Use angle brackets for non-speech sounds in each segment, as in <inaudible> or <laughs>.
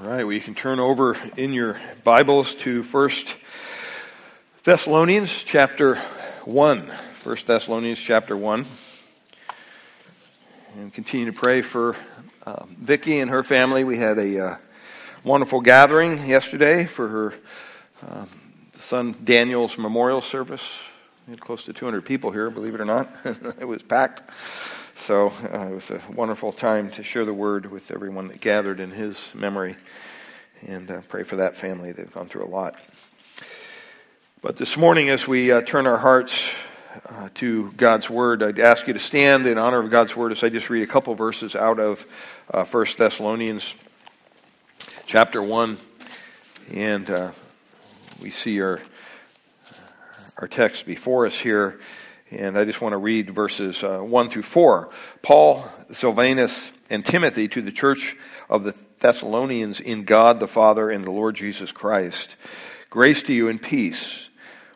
All right, well, you can turn over in your Bibles to First Thessalonians chapter 1. First Thessalonians chapter 1. And continue to pray for uh, Vicki and her family. We had a uh, wonderful gathering yesterday for her uh, son Daniel's memorial service. We had close to 200 people here, believe it or not. <laughs> it was packed. So uh, it was a wonderful time to share the word with everyone that gathered in his memory and uh, pray for that family. They've gone through a lot. But this morning, as we uh, turn our hearts uh, to God's word, I'd ask you to stand in honor of God's word as I just read a couple verses out of uh, 1 Thessalonians chapter 1. And uh, we see our, our text before us here. And I just want to read verses uh, 1 through 4. Paul, Silvanus, and Timothy to the church of the Thessalonians in God the Father and the Lord Jesus Christ. Grace to you and peace.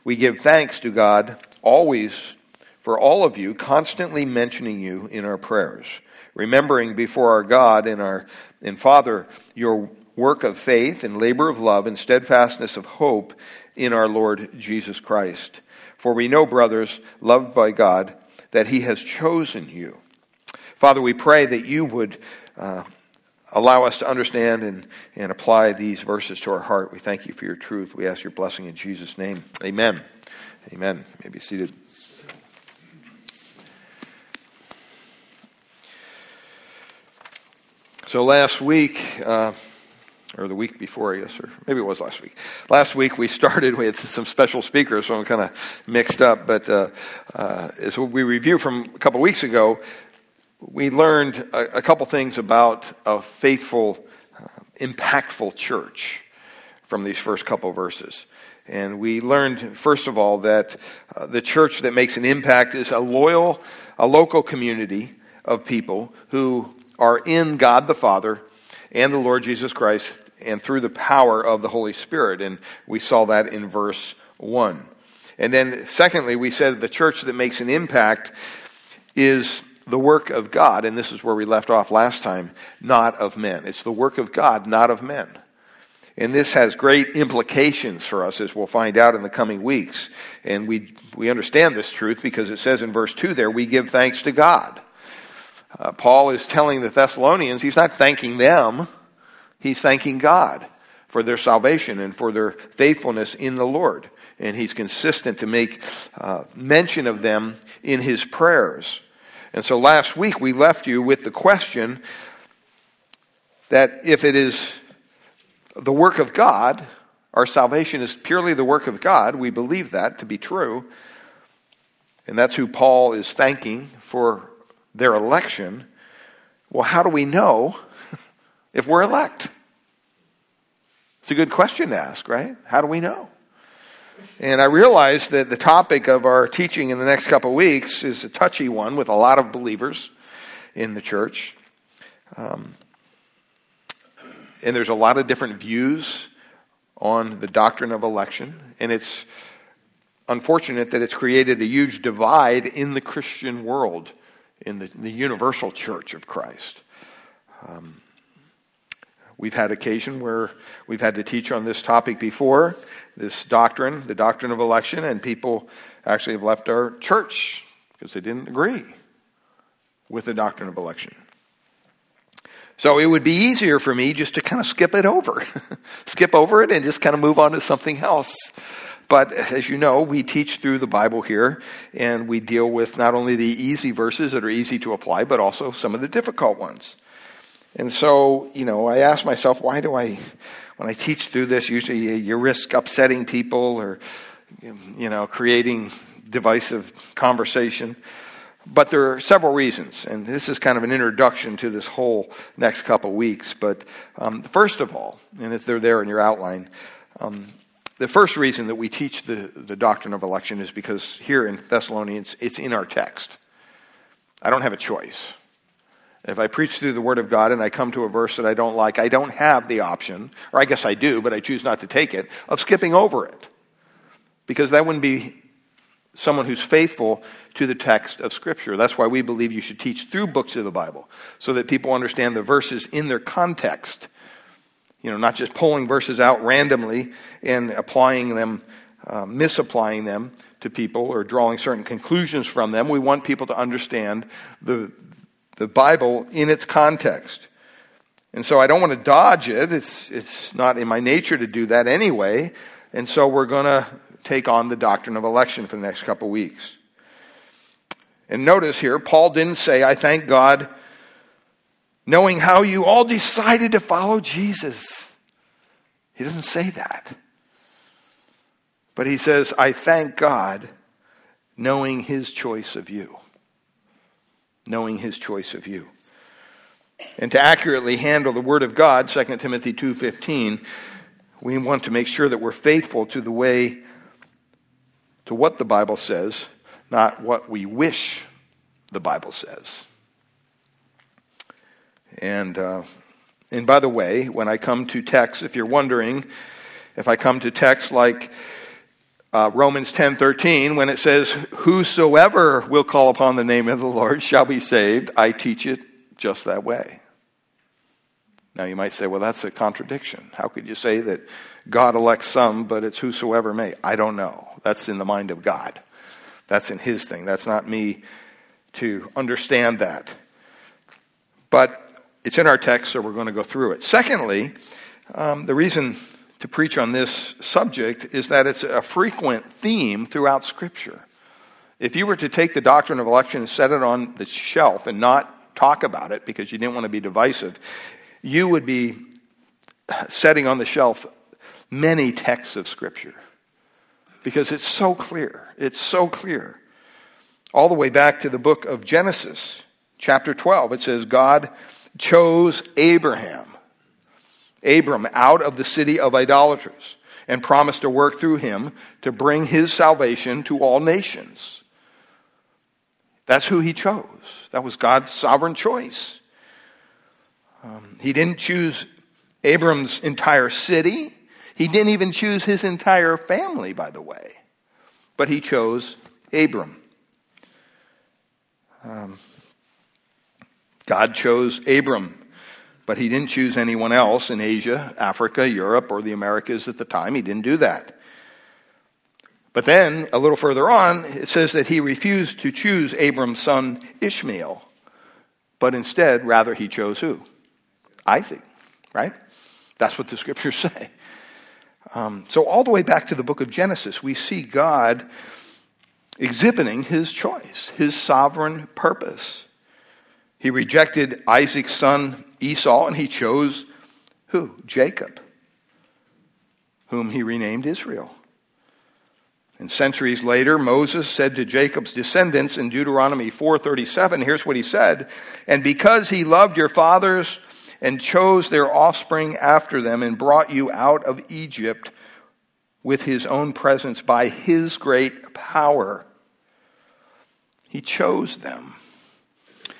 We give thanks to God always for all of you, constantly mentioning you in our prayers, remembering before our God and our and Father your work of faith and labor of love and steadfastness of hope in our Lord Jesus Christ. For we know, brothers, loved by God, that He has chosen you. Father, we pray that you would uh, allow us to understand and, and apply these verses to our heart. We thank you for your truth. We ask your blessing in Jesus' name. Amen. Amen. You may be seated. So last week, uh, or the week before, I guess, or maybe it was last week. Last week we <laughs> started with some special speakers, so I'm kind of mixed up. But uh, uh, as we review from a couple weeks ago, we learned a, a couple things about a faithful, uh, impactful church from these first couple verses. And we learned, first of all, that uh, the church that makes an impact is a loyal, a local community of people who are in God the Father and the Lord Jesus Christ and through the power of the Holy Spirit. And we saw that in verse 1. And then, secondly, we said the church that makes an impact is the work of God, and this is where we left off last time, not of men. It's the work of God, not of men. And this has great implications for us, as we'll find out in the coming weeks. And we, we understand this truth because it says in verse 2 there, we give thanks to God. Uh, Paul is telling the Thessalonians, he's not thanking them, he's thanking God for their salvation and for their faithfulness in the Lord. And he's consistent to make uh, mention of them in his prayers. And so last week we left you with the question that if it is the work of God, our salvation is purely the work of God, we believe that to be true. And that's who Paul is thanking for their election. Well, how do we know if we're elect? It's a good question to ask, right? How do we know? And I realize that the topic of our teaching in the next couple weeks is a touchy one with a lot of believers in the church. Um, and there's a lot of different views on the doctrine of election. And it's unfortunate that it's created a huge divide in the Christian world, in the, the universal church of Christ. Um, we've had occasion where we've had to teach on this topic before, this doctrine, the doctrine of election, and people actually have left our church because they didn't agree with the doctrine of election. So it would be easier for me just to kind of skip it over, <laughs> skip over it and just kind of move on to something else. But as you know, we teach through the Bible here, and we deal with not only the easy verses that are easy to apply, but also some of the difficult ones. And so, you know, I ask myself, why do I, when I teach through this, usually you risk upsetting people or, you know, creating divisive conversation. But there are several reasons, and this is kind of an introduction to this whole next couple weeks. But um, first of all, and if they're there in your outline, um, the first reason that we teach the, the doctrine of election is because here in Thessalonians, it's in our text. I don't have a choice. If I preach through the Word of God and I come to a verse that I don't like, I don't have the option, or I guess I do, but I choose not to take it, of skipping over it. Because that wouldn't be someone who's faithful to the text of Scripture. That's why we believe you should teach through books of the Bible, so that people understand the verses in their context. You know, not just pulling verses out randomly and applying them, uh, misapplying them to people or drawing certain conclusions from them. We want people to understand the, the Bible in its context. And so I don't want to dodge it. It's, it's not in my nature to do that anyway. And so we're going to take on the doctrine of election for the next couple weeks. And notice here, Paul didn't say, I thank God, knowing how you all decided to follow Jesus. He doesn't say that. But he says, I thank God, knowing his choice of you. Knowing his choice of you. And to accurately handle the word of God, 2 Timothy 2:15, we want to make sure that we're faithful to the way to what the Bible says, not what we wish the Bible says. And uh, and by the way, when I come to text, if you're wondering, if I come to text like uh, Romans 10:13, when it says, "Whosoever will call upon the name of the Lord shall be saved," I teach it just that way. Now you might say, "Well, that's a contradiction. How could you say that God elects some, but it's whosoever may?" I don't know. That's in the mind of God. That's in His thing. That's not me to understand that. But it's in our text, so we're going to go through it. Secondly, um, the reason to preach on this subject is that it's a frequent theme throughout Scripture. If you were to take the doctrine of election and set it on the shelf and not talk about it because you didn't want to be divisive, you would be setting on the shelf many texts of Scripture because it's so clear. It's so clear. All the way back to the book of Genesis, chapter 12, it says, God chose Abraham Abram out of the city of idolaters and promised to work through him to bring his salvation to all nations. That's who he chose. That was God's sovereign choice. Um, he didn't choose Abram's entire city. He didn't even choose his entire family, by the way. But he chose Abram. Um, God chose Abram but he didn't choose anyone else in Asia, Africa, Europe, or the Americas at the time. He didn't do that. But then, a little further on, it says that he refused to choose Abram's son Ishmael, but instead, rather, he chose who? Isaac, right? That's what the scriptures <laughs> say. Um, so, all the way back to the book of Genesis, we see God exhibiting his choice, his sovereign purpose. He rejected Isaac's son Esau, and he chose who? Jacob, whom he renamed Israel. And centuries later, Moses said to Jacob's descendants in Deuteronomy 4:37, here's what he said, "And because he loved your fathers and chose their offspring after them and brought you out of Egypt with his own presence by his great power, he chose them."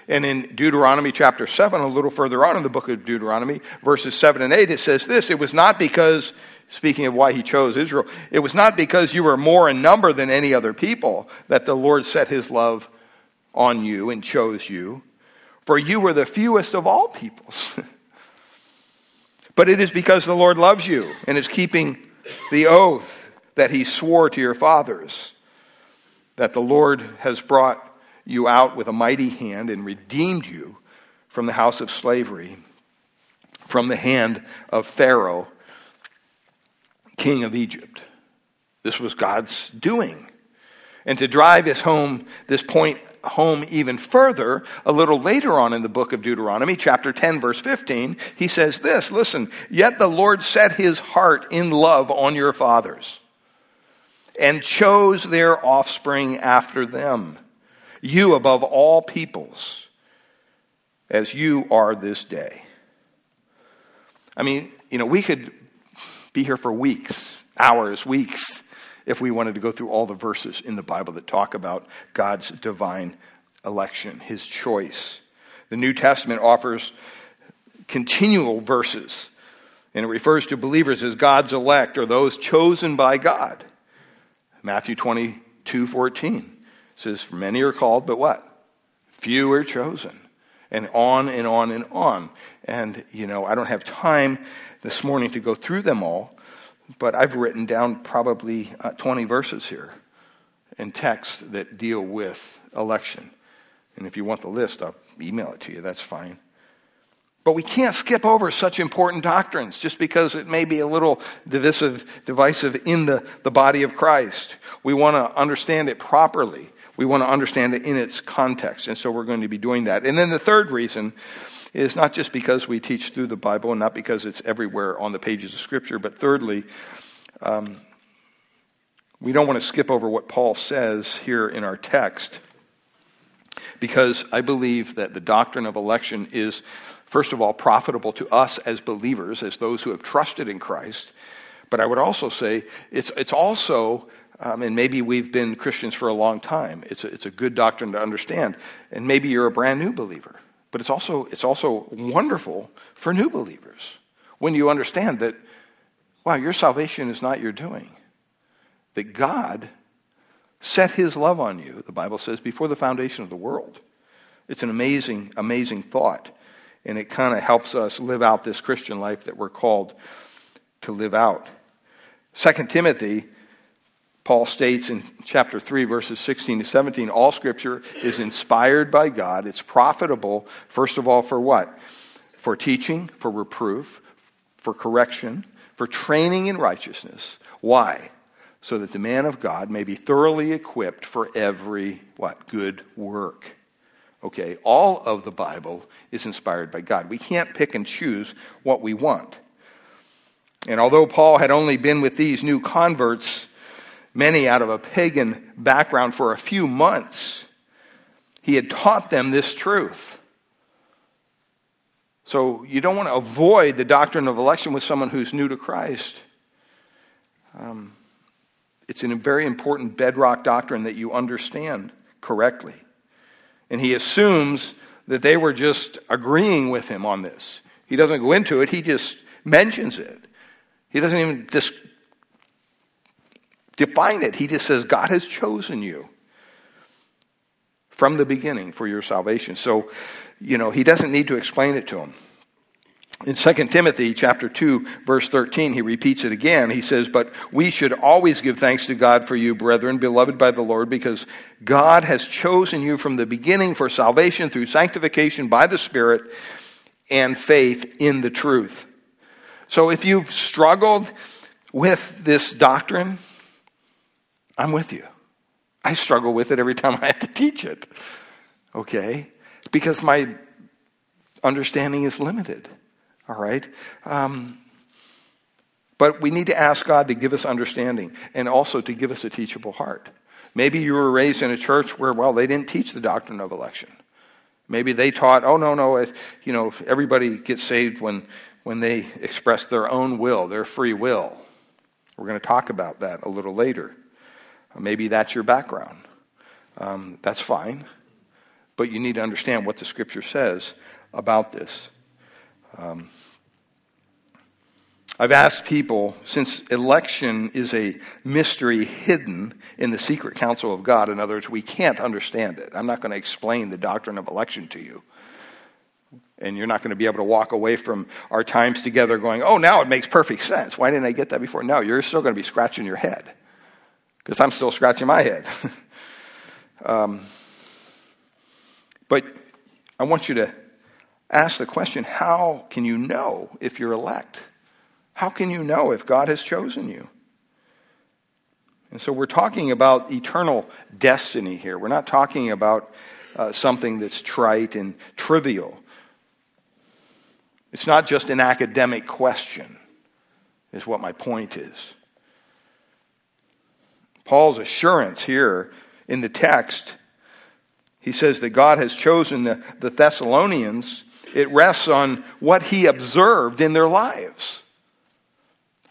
And in Deuteronomy chapter 7, a little further on in the book of Deuteronomy, verses 7 and 8, it says this It was not because, speaking of why he chose Israel, it was not because you were more in number than any other people that the Lord set his love on you and chose you, for you were the fewest of all peoples. <laughs> but it is because the Lord loves you and is keeping the oath that he swore to your fathers that the Lord has brought you out with a mighty hand and redeemed you from the house of slavery, from the hand of Pharaoh, king of Egypt. This was God's doing. And to drive this home, this point home even further, a little later on in the book of Deuteronomy, chapter 10, verse 15, he says this Listen, yet the Lord set his heart in love on your fathers and chose their offspring after them you above all peoples, as you are this day. I mean, you know, we could be here for weeks, hours, weeks, if we wanted to go through all the verses in the Bible that talk about God's divine election, his choice. The New Testament offers continual verses, and it refers to believers as God's elect or those chosen by God. Matthew 22 14 says, Many are called, but what? Few are chosen. and on and on and on. And, you know, I don't have time this morning to go through them all, but I've written down probably uh, 20 verses here in texts that deal with election. And if you want the list, I'll email it to you. That's fine. But we can't skip over such important doctrines just because it may be a little divisive, divisive in the, the body of Christ. We want to understand it properly. We want to understand it in its context. And so we're going to be doing that. And then the third reason is not just because we teach through the Bible and not because it's everywhere on the pages of Scripture, but thirdly, um, we don't want to skip over what Paul says here in our text because I believe that the doctrine of election is, first of all, profitable to us as believers, as those who have trusted in Christ. But I would also say it's, it's also, um, and maybe we've been Christians for a long time, it's a, it's a good doctrine to understand. And maybe you're a brand new believer. But it's also, it's also wonderful for new believers when you understand that, wow, your salvation is not your doing. That God set his love on you, the Bible says, before the foundation of the world. It's an amazing, amazing thought. And it kind of helps us live out this Christian life that we're called to live out. 2 Timothy, Paul states in chapter 3, verses 16 to 17 all scripture is inspired by God. It's profitable, first of all, for what? For teaching, for reproof, for correction, for training in righteousness. Why? so that the man of God may be thoroughly equipped for every what good work. Okay, all of the Bible is inspired by God. We can't pick and choose what we want. And although Paul had only been with these new converts, many out of a pagan background, for a few months, he had taught them this truth. So you don't want to avoid the doctrine of election with someone who's new to Christ. Um, it's a very important bedrock doctrine that you understand correctly. And he assumes that they were just agreeing with him on this. He doesn't go into it, he just mentions it. He doesn't even dis- define it. He just says, God has chosen you from the beginning for your salvation. So, you know, he doesn't need to explain it to him. In 2 Timothy chapter 2 verse 13 he repeats it again. He says, "But we should always give thanks to God for you, brethren, beloved by the Lord, because God has chosen you from the beginning for salvation through sanctification by the Spirit and faith in the truth." So if you've struggled with this doctrine, I'm with you. I struggle with it every time I have to teach it. Okay? Because my understanding is limited. All right? Um, but we need to ask God to give us understanding and also to give us a teachable heart. Maybe you were raised in a church where, well, they didn't teach the doctrine of election. Maybe they taught, oh, no, no, it, you know, everybody gets saved when, when they express their own will, their free will. We're going to talk about that a little later. Maybe that's your background. Um, that's fine. But you need to understand what the scripture says about this. Um, I've asked people, since election is a mystery hidden in the secret counsel of God, in other words, we can't understand it. I'm not going to explain the doctrine of election to you. And you're not going to be able to walk away from our times together going, oh, now it makes perfect sense. Why didn't I get that before? No, you're still going to be scratching your head because I'm still scratching my head. <laughs> um, but I want you to ask the question how can you know if you're elect? How can you know if God has chosen you? And so we're talking about eternal destiny here. We're not talking about uh, something that's trite and trivial. It's not just an academic question, is what my point is. Paul's assurance here in the text, he says that God has chosen the, the Thessalonians it rests on what he observed in their lives.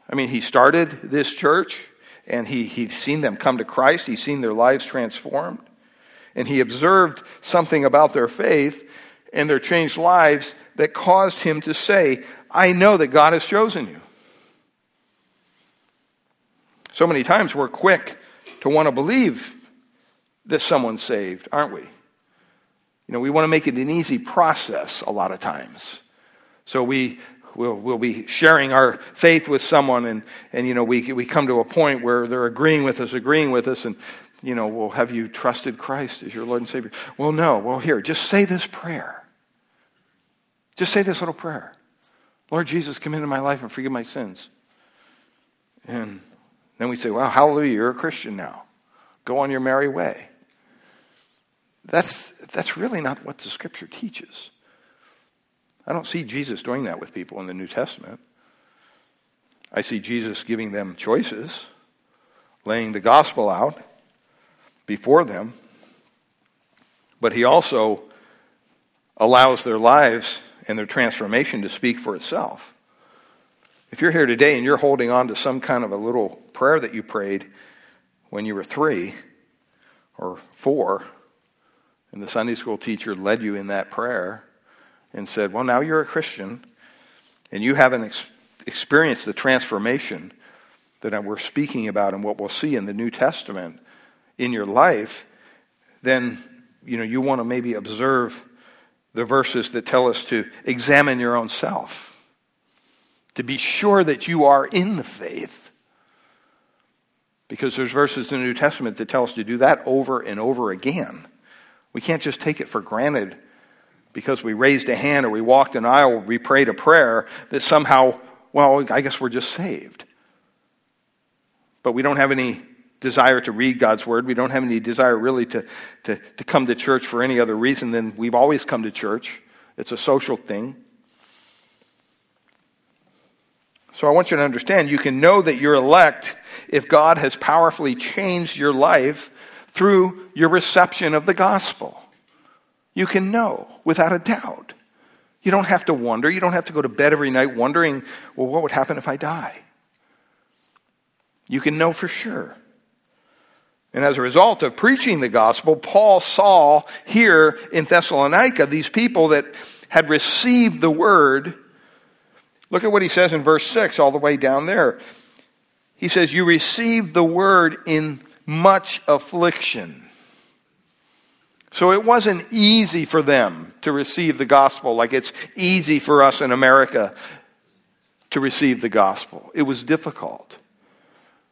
I mean, he started this church and he, he'd seen them come to Christ, he's seen their lives transformed, and he observed something about their faith and their changed lives that caused him to say, I know that God has chosen you. So many times we're quick to want to believe that someone's saved, aren't we? You know, we want to make it an easy process a lot of times. So we we'll, we'll be sharing our faith with someone, and, and you know, we, we come to a point where they're agreeing with us, agreeing with us, and, you know, well, have you trusted Christ as your Lord and Savior? Well, no. Well, here, just say this prayer. Just say this little prayer Lord Jesus, come into my life and forgive my sins. And then we say, well, hallelujah, you're a Christian now. Go on your merry way. That's, that's really not what the scripture teaches. I don't see Jesus doing that with people in the New Testament. I see Jesus giving them choices, laying the gospel out before them, but he also allows their lives and their transformation to speak for itself. If you're here today and you're holding on to some kind of a little prayer that you prayed when you were three or four, and the Sunday school teacher led you in that prayer and said, Well, now you're a Christian and you haven't ex- experienced the transformation that we're speaking about and what we'll see in the New Testament in your life, then you know you want to maybe observe the verses that tell us to examine your own self to be sure that you are in the faith. Because there's verses in the New Testament that tell us to do that over and over again. We can't just take it for granted because we raised a hand or we walked an aisle or we prayed a prayer that somehow, well, I guess we're just saved. But we don't have any desire to read God's word. We don't have any desire really to, to, to come to church for any other reason than we've always come to church. It's a social thing. So I want you to understand you can know that you're elect if God has powerfully changed your life through your reception of the gospel. You can know without a doubt. You don't have to wonder. You don't have to go to bed every night wondering, well, what would happen if I die? You can know for sure. And as a result of preaching the gospel, Paul saw here in Thessalonica these people that had received the word Look at what he says in verse 6, all the way down there. He says, You received the word in much affliction. So it wasn't easy for them to receive the gospel like it's easy for us in America to receive the gospel. It was difficult.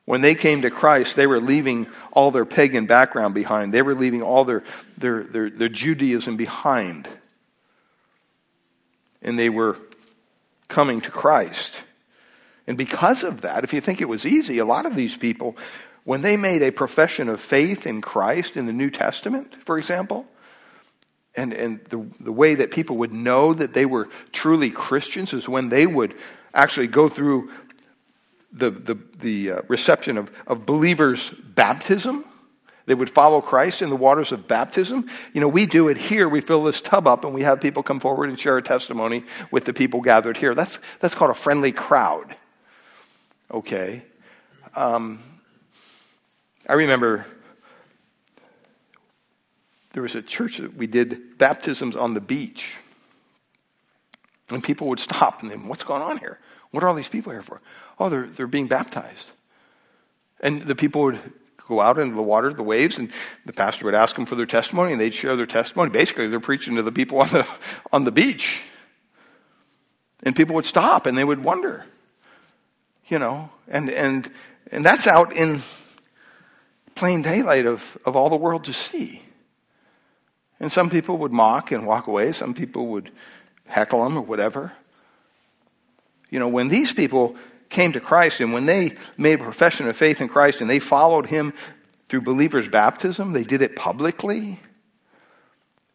When they came to Christ, they were leaving all their pagan background behind. They were leaving all their, their, their, their Judaism behind. And they were coming to Christ. And because of that, if you think it was easy, a lot of these people, when they made a profession of faith in Christ in the New Testament, for example, and, and the, the way that people would know that they were truly Christians is when they would actually go through the, the, the uh, reception of, of believers' baptism they would follow Christ in the waters of baptism. You know, we do it here. We fill this tub up and we have people come forward and share a testimony with the people gathered here. That's, that's called a friendly crowd. Okay. Um, I remember there was a church that we did baptisms on the beach. And people would stop and then, what's going on here? What are all these people here for? Oh, they're, they're being baptized. And the people would go out into the water, the waves, and the pastor would ask them for their testimony, and they'd share their testimony. Basically, they're preaching to the people on the, on the beach. And people would stop and they would wonder, you know, and, and, and that's out in plain daylight of, of all the world to see. And some people would mock and walk away, some people would heckle them or whatever. You know, when these people came to Christ and when they made a profession of faith in Christ and they followed him through believers' baptism, they did it publicly.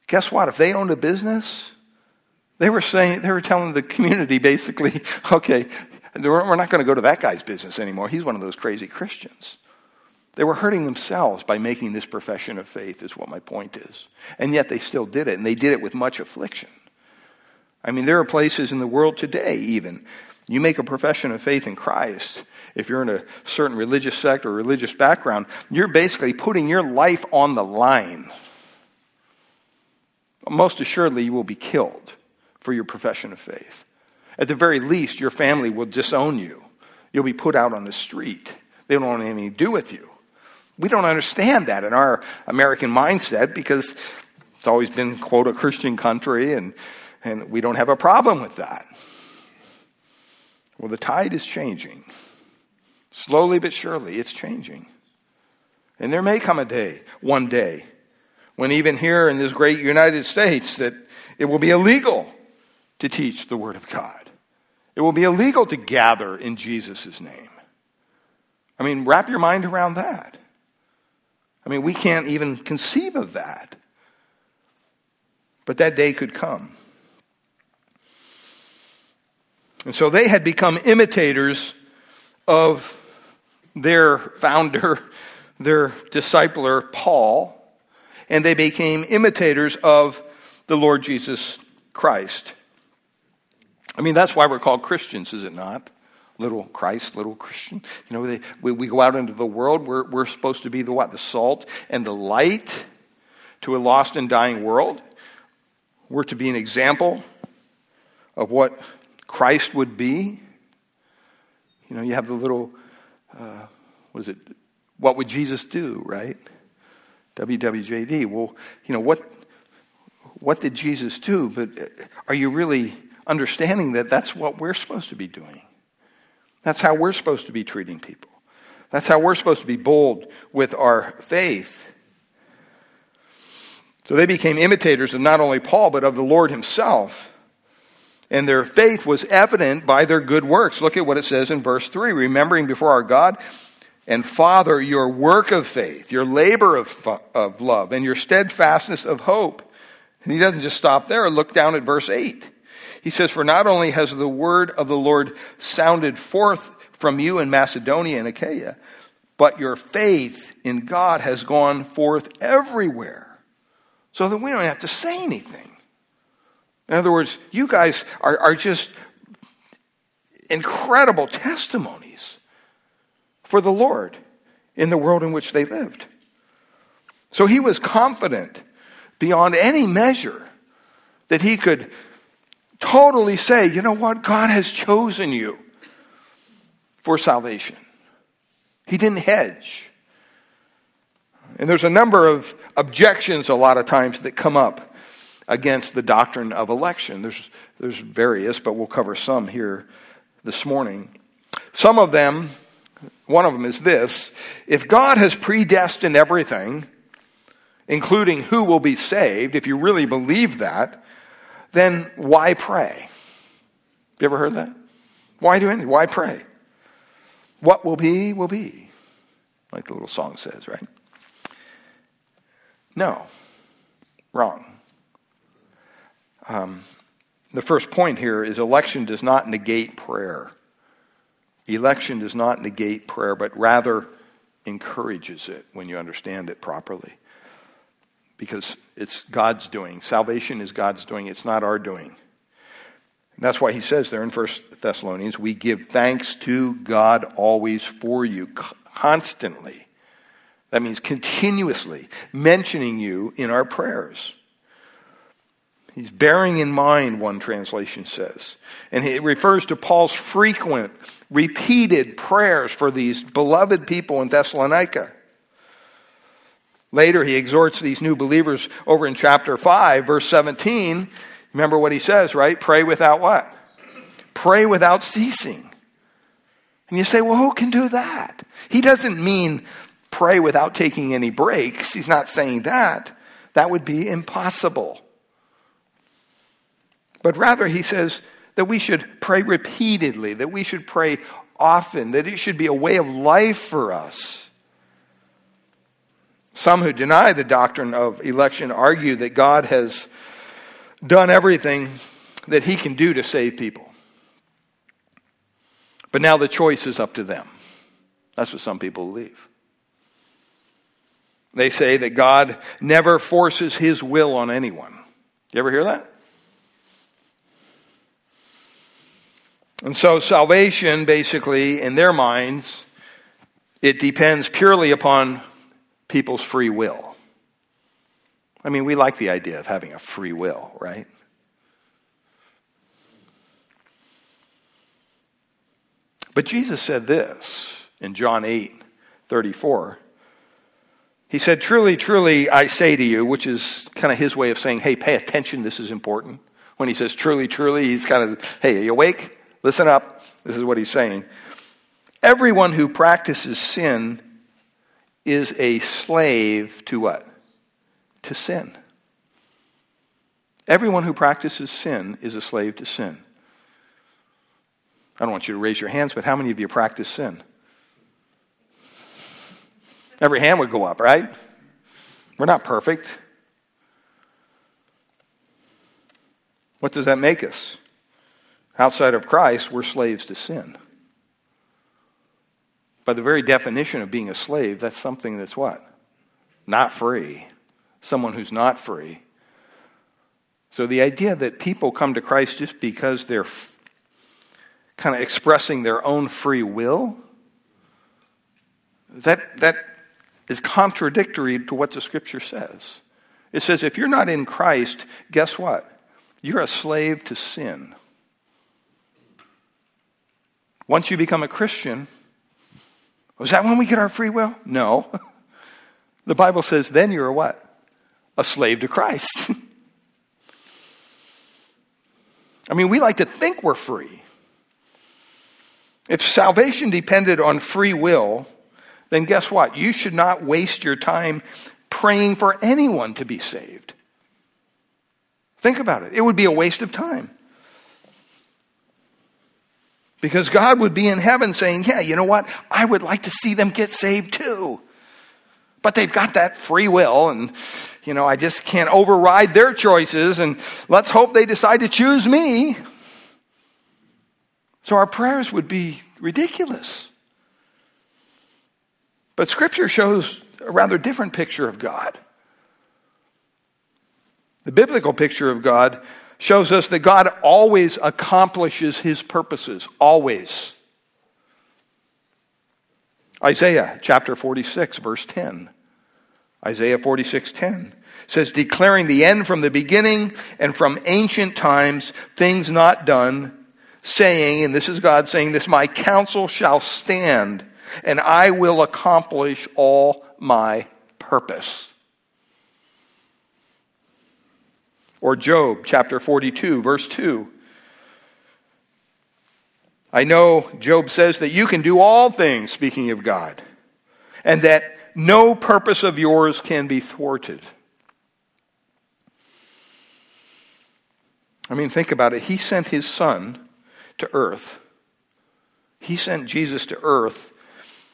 Guess what? If they owned a business, they were saying, they were telling the community basically, <laughs> okay, we're not going to go to that guy's business anymore. He's one of those crazy Christians. They were hurting themselves by making this profession of faith, is what my point is. And yet they still did it, and they did it with much affliction. I mean, there are places in the world today, even, you make a profession of faith in Christ, if you're in a certain religious sect or religious background, you're basically putting your life on the line. Most assuredly, you will be killed for your profession of faith. At the very least, your family will disown you. You'll be put out on the street. They don't want anything to do with you. We don't understand that in our American mindset because It's always been, quote, a Christian country, and, and we don't have a problem with that. Well, the tide is changing. Slowly but surely, it's changing. And there may come a day, one day, when even here in this great United States, that it will be illegal to teach the Word of God. It will be illegal to gather in Jesus' name. I mean, wrap your mind around that. I mean, we can't even conceive of that. But that day could come. And so they had become imitators of their founder, <laughs> their discipler, Paul, and they became imitators of the Lord Jesus Christ. I mean, that's why we're called Christians, is it not? Little Christ, little Christian. You know, they, we, we go out into the world, we're, we're supposed to be the what? The salt and the light to a lost and dying world. We're to be an example of what Christ would be. You know, you have the little, uh, what is it? What would Jesus do, right? WWJD. Well, you know, what, what did Jesus do? But uh, are you really understanding that that's what we're supposed to be doing? That's how we're supposed to be treating people. That's how we're supposed to be bold with our faith. So they became imitators of not only Paul, but of the Lord himself. And their faith was evident by their good works. Look at what it says in verse 3 remembering before our God and Father your work of faith, your labor of, of love, and your steadfastness of hope. And he doesn't just stop there. Look down at verse 8. He says, For not only has the word of the Lord sounded forth from you in Macedonia and Achaia, but your faith in God has gone forth everywhere so that we don't have to say anything. In other words, you guys are, are just incredible testimonies for the Lord in the world in which they lived. So he was confident beyond any measure that he could totally say, you know what? God has chosen you for salvation. He didn't hedge. And there's a number of objections a lot of times that come up against the doctrine of election. There's, there's various, but we'll cover some here this morning. Some of them, one of them is this if God has predestined everything, including who will be saved, if you really believe that, then why pray? You ever heard that? Why do anything? Why pray? What will be, will be. Like the little song says, right? No, wrong. Um, the first point here is election does not negate prayer. Election does not negate prayer, but rather encourages it when you understand it properly. Because it's God's doing. Salvation is God's doing, it's not our doing. And that's why he says there in 1 Thessalonians, we give thanks to God always for you, constantly that means continuously mentioning you in our prayers. He's bearing in mind, one translation says. And it refers to Paul's frequent, repeated prayers for these beloved people in Thessalonica. Later, he exhorts these new believers over in chapter 5, verse 17. Remember what he says, right? Pray without what? Pray without ceasing. And you say, well, who can do that? He doesn't mean pray without taking any breaks. He's not saying that. That would be impossible. But rather, he says that we should pray repeatedly, that we should pray often, that it should be a way of life for us. Some who deny the doctrine of election argue that God has done everything that he can do to save people. But now the choice is up to them. That's what some people believe. They say that God never forces his will on anyone. You ever hear that? And so salvation, basically, in their minds, it depends purely upon people's free will. I mean, we like the idea of having a free will, right? But Jesus said this in John 8 34. He said, Truly, truly, I say to you, which is kind of his way of saying, Hey, pay attention, this is important. When he says truly, truly, he's kind of, Hey, are you awake? Listen up. This is what he's saying. Everyone who practices sin is a slave to what? To sin. Everyone who practices sin is a slave to sin. I don't want you to raise your hands, but how many of you practice sin? Every hand would go up, right? We're not perfect. What does that make us? Outside of Christ, we're slaves to sin. By the very definition of being a slave, that's something that's what? Not free. Someone who's not free. So the idea that people come to Christ just because they're kind of expressing their own free will, that, that is contradictory to what the scripture says. It says if you're not in Christ, guess what? You're a slave to sin. Once you become a Christian, was that when we get our free will? No. <laughs> The Bible says then you're a what? A slave to Christ. <laughs> I mean, we like to think we're free. If salvation depended on free will, then guess what? You should not waste your time praying for anyone to be saved. Think about it. It would be a waste of time. Because God would be in heaven saying, Yeah, you know what? I would like to see them get saved too. But they've got that free will, and, you know, I just can't override their choices, and let's hope they decide to choose me. So our prayers would be ridiculous. But Scripture shows a rather different picture of God. The biblical picture of God shows us that God always accomplishes his purposes, always. Isaiah chapter 46 verse 10. Isaiah 46:10 says declaring the end from the beginning and from ancient times things not done saying and this is God saying this my counsel shall stand and I will accomplish all my purpose. Or Job chapter 42, verse 2. I know Job says that you can do all things, speaking of God, and that no purpose of yours can be thwarted. I mean, think about it. He sent his son to earth. He sent Jesus to earth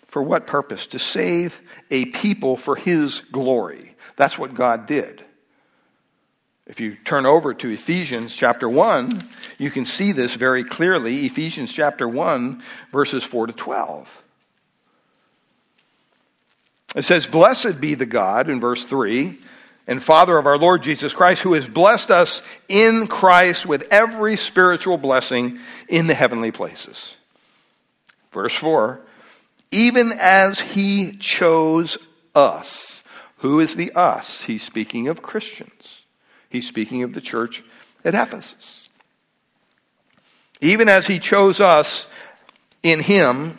for what purpose? To save a people for his glory. That's what God did. If you turn over to Ephesians chapter 1, you can see this very clearly. Ephesians chapter 1, verses 4 to 12. It says, Blessed be the God, in verse 3, and Father of our Lord Jesus Christ, who has blessed us in Christ with every spiritual blessing in the heavenly places. Verse 4 Even as he chose us. Who is the us? He's speaking of Christians He's speaking of the church at Ephesus. Even as he chose us in him,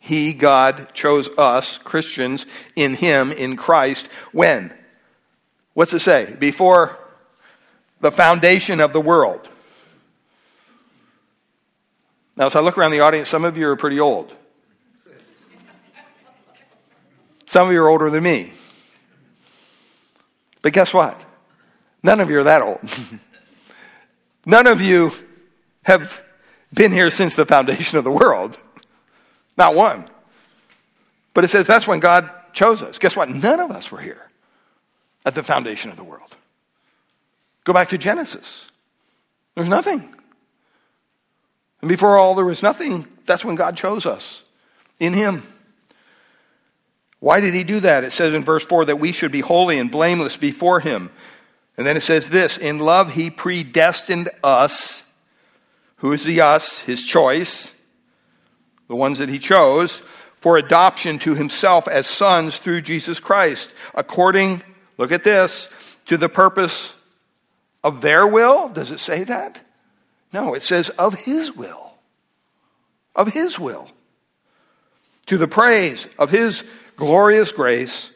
he, God, chose us, Christians, in him, in Christ, when? What's it say? Before the foundation of the world. Now, as I look around the audience, some of you are pretty old. Some of you are older than me. But guess what? None of you are that old. <laughs> None of you have been here since the foundation of the world. Not one. But it says that's when God chose us. Guess what? None of us were here at the foundation of the world. Go back to Genesis. There's nothing. And before all there was nothing, that's when God chose us in Him. Why did He do that? It says in verse 4 that we should be holy and blameless before Him. And then it says this In love, he predestined us. Who is the us? His choice. The ones that he chose for adoption to himself as sons through Jesus Christ, according, look at this, to the purpose of their will. Does it say that? No, it says of his will. Of his will. To the praise of his glorious grace,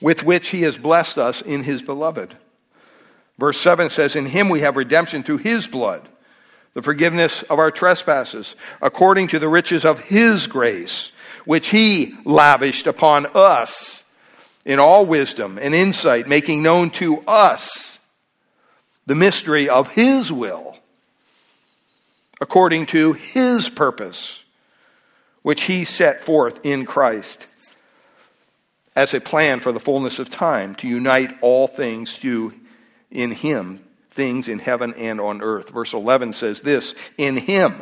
with which he has blessed us in his beloved. Verse 7 says, In him we have redemption through his blood, the forgiveness of our trespasses, according to the riches of his grace, which he lavished upon us in all wisdom and insight, making known to us the mystery of his will, according to his purpose, which he set forth in Christ as a plan for the fullness of time to unite all things to in him things in heaven and on earth. Verse 11 says this in him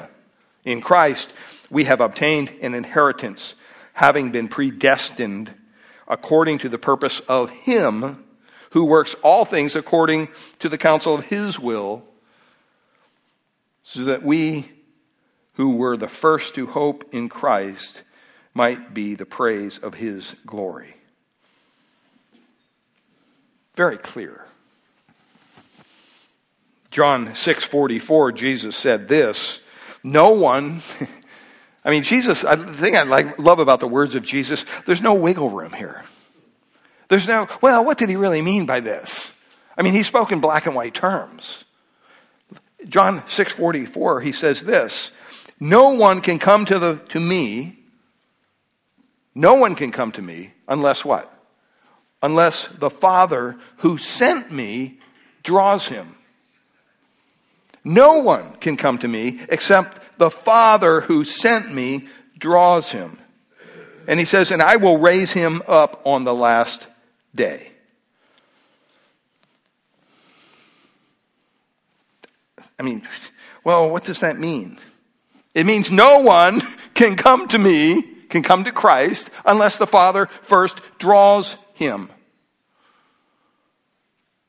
in christ we have obtained an inheritance having been predestined according to the purpose of him who works all things according to the counsel of his will so that we who were the first to hope in christ might be the praise of his glory very clear. John 6:44 Jesus said this, no one <laughs> I mean Jesus the thing I like love about the words of Jesus, there's no wiggle room here. There's no, well, what did he really mean by this? I mean, he spoke in black and white terms. John 6:44 he says this, no one can come to the to me no one can come to me unless what? Unless the Father who sent me draws him. No one can come to me except the Father who sent me draws him. And he says, And I will raise him up on the last day. I mean, well, what does that mean? It means no one can come to me, can come to Christ, unless the Father first draws him.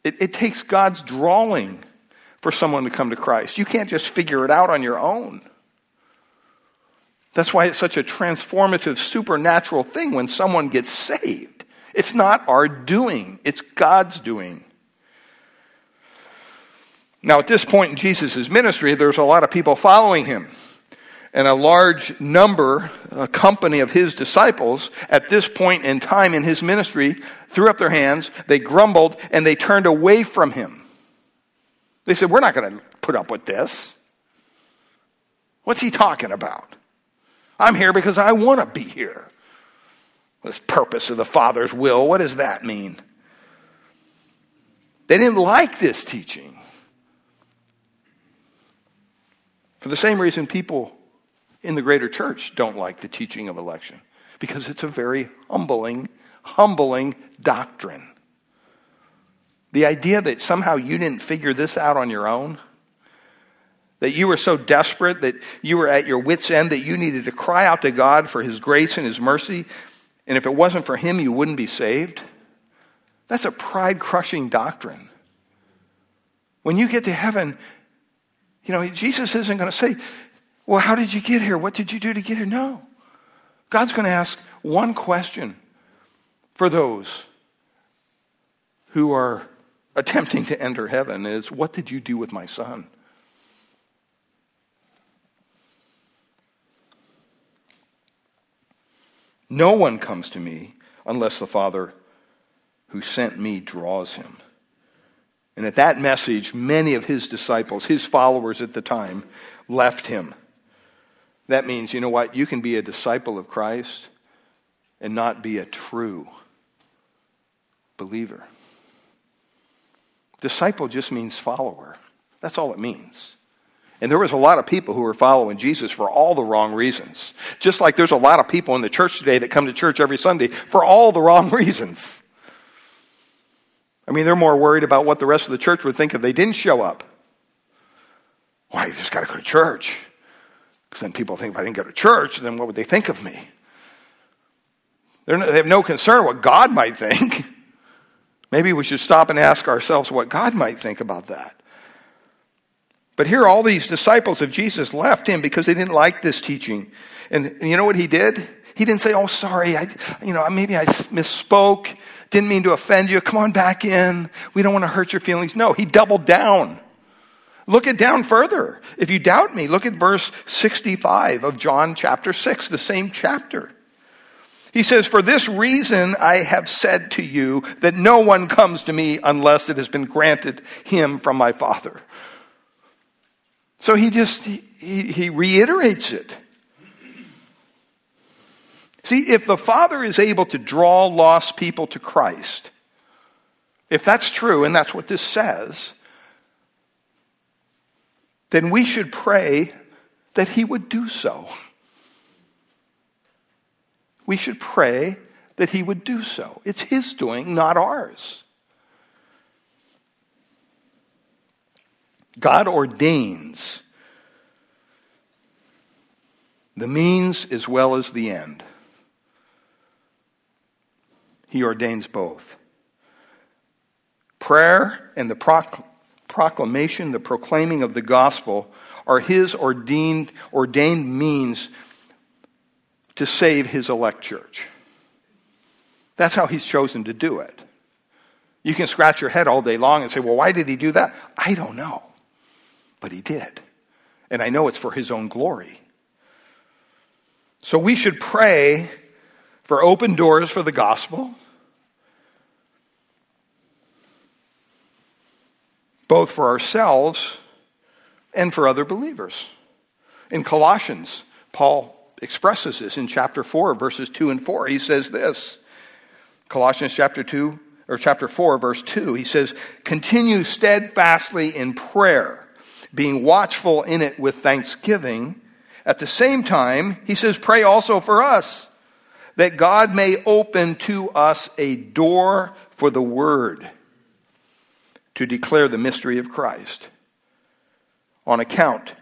It, it takes God's drawing for someone to come to Christ. You can't just figure it out on your own. That's why it's such a transformative, supernatural thing when someone gets saved. It's not our doing, it's God's doing. Now, at this point in Jesus' ministry, there's a lot of people following him and a large number, a company of his disciples, at this point in time in his ministry, threw up their hands, they grumbled, and they turned away from him. They said, We're not going to put up with this. What's he talking about? I'm here because I want to be here. This purpose of the Father's will, what does that mean? They didn't like this teaching. For the same reason people in the greater church don't like the teaching of election because it's a very humbling, humbling doctrine. The idea that somehow you didn't figure this out on your own, that you were so desperate that you were at your wits' end that you needed to cry out to God for His grace and His mercy, and if it wasn't for Him, you wouldn't be saved. That's a pride crushing doctrine. When you get to heaven, you know, Jesus isn't going to say, well, how did you get here? What did you do to get here? No. God's going to ask one question for those who are attempting to enter heaven is what did you do with my son? No one comes to me unless the Father who sent me draws him. And at that message, many of his disciples, his followers at the time, left him. That means, you know what? You can be a disciple of Christ and not be a true believer. Disciple just means follower. That's all it means. And there was a lot of people who were following Jesus for all the wrong reasons. Just like there's a lot of people in the church today that come to church every Sunday for all the wrong <laughs> reasons. I mean, they're more worried about what the rest of the church would think if they didn't show up. Why, you just got to go to church. Because then people think if I didn't go to church, then what would they think of me? No, they have no concern what God might think. <laughs> Maybe we should stop and ask ourselves what God might think about that. But here, all these disciples of Jesus left him because they didn't like this teaching. And you know what he did? He didn't say, "Oh, sorry, I, you know, maybe I misspoke. Didn't mean to offend you. Come on back in. We don't want to hurt your feelings." No, he doubled down. Look it down further. If you doubt me, look at verse 65 of John chapter 6, the same chapter. He says, For this reason I have said to you that no one comes to me unless it has been granted him from my Father. So he just, he, he reiterates it. See, if the Father is able to draw lost people to Christ, if that's true, and that's what this says, then we should pray that He would do so. We should pray that He would do so. It's His doing, not ours. God ordains the means as well as the end. He ordains both. Prayer and the procl- proclamation, the proclaiming of the gospel are his ordained, ordained means to save his elect church. That's how he's chosen to do it. You can scratch your head all day long and say, well, why did he do that? I don't know. But he did. And I know it's for his own glory. So we should pray for open doors for the gospel, both for ourselves and for other believers. In Colossians, Paul expresses this in chapter 4, verses 2 and 4. He says this Colossians chapter 2, or chapter 4, verse 2. He says, Continue steadfastly in prayer, being watchful in it with thanksgiving. At the same time, he says, Pray also for us that God may open to us a door for the word to declare the mystery of Christ, on account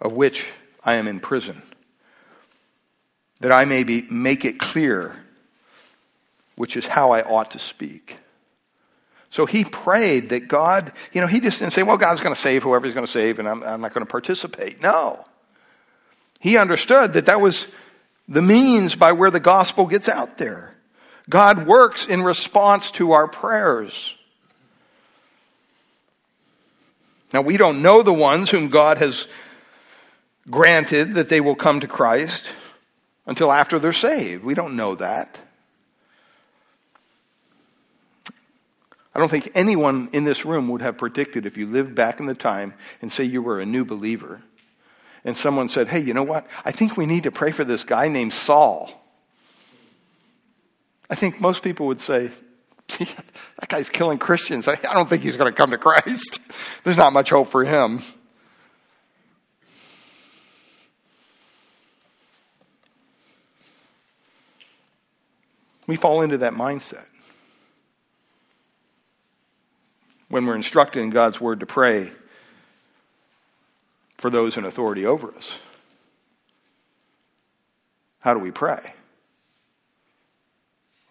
of which I am in prison, that I may be, make it clear which is how I ought to speak. So he prayed that God, you know, he just didn't say, well, God's going to save whoever he's going to save, and I'm, I'm not going to participate. No. He understood that that was the means by where the gospel gets out there. God works in response to our prayers. Now, we don't know the ones whom God has granted that they will come to Christ until after they're saved. We don't know that. I don't think anyone in this room would have predicted if you lived back in the time and say you were a new believer and someone said, Hey, you know what? I think we need to pray for this guy named Saul. I think most people would say, <laughs> That guy's killing Christians. I don't think he's going to come to Christ. <laughs> There's not much hope for him. We fall into that mindset. When we're instructed in God's word to pray, for those in authority over us. How do we pray?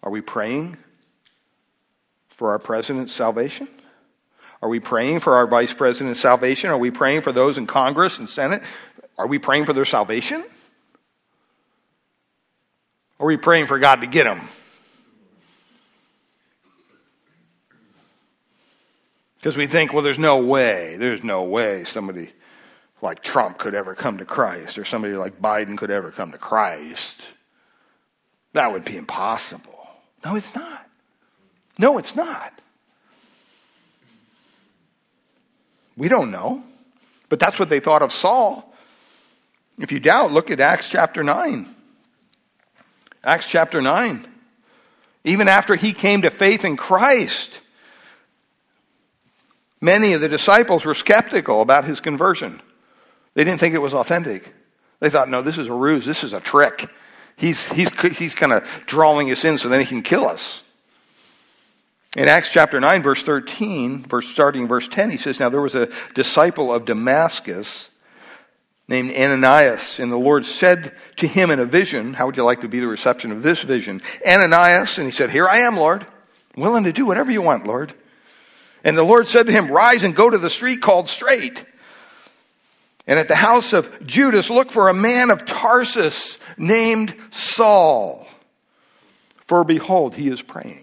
Are we praying for our president's salvation? Are we praying for our vice president's salvation? Are we praying for those in Congress and Senate? Are we praying for their salvation? Are we praying for God to get them? Because we think, well, there's no way, there's no way somebody like Trump could ever come to Christ or somebody like Biden could ever come to Christ. That would be impossible. No, it's not. No, it's not. We don't know. But that's what they thought of Saul. If you doubt, look at Acts chapter 9. Acts chapter 9. Even after he came to faith in Christ, many of the disciples were skeptical about his conversion. They didn't think it was authentic. They thought, no, this is a ruse. This is a trick. He's, he's, he's kind of drawing us in so then he can kill us. In Acts chapter 9, verse 13, verse, starting verse 10, he says, Now there was a disciple of Damascus named Ananias, and the Lord said to him in a vision, How would you like to be the reception of this vision? Ananias, and he said, Here I am, Lord, willing to do whatever you want, Lord. And the Lord said to him, Rise and go to the street called Straight and at the house of Judas, look for a man of Tarsus named Saul. For behold, he is praying.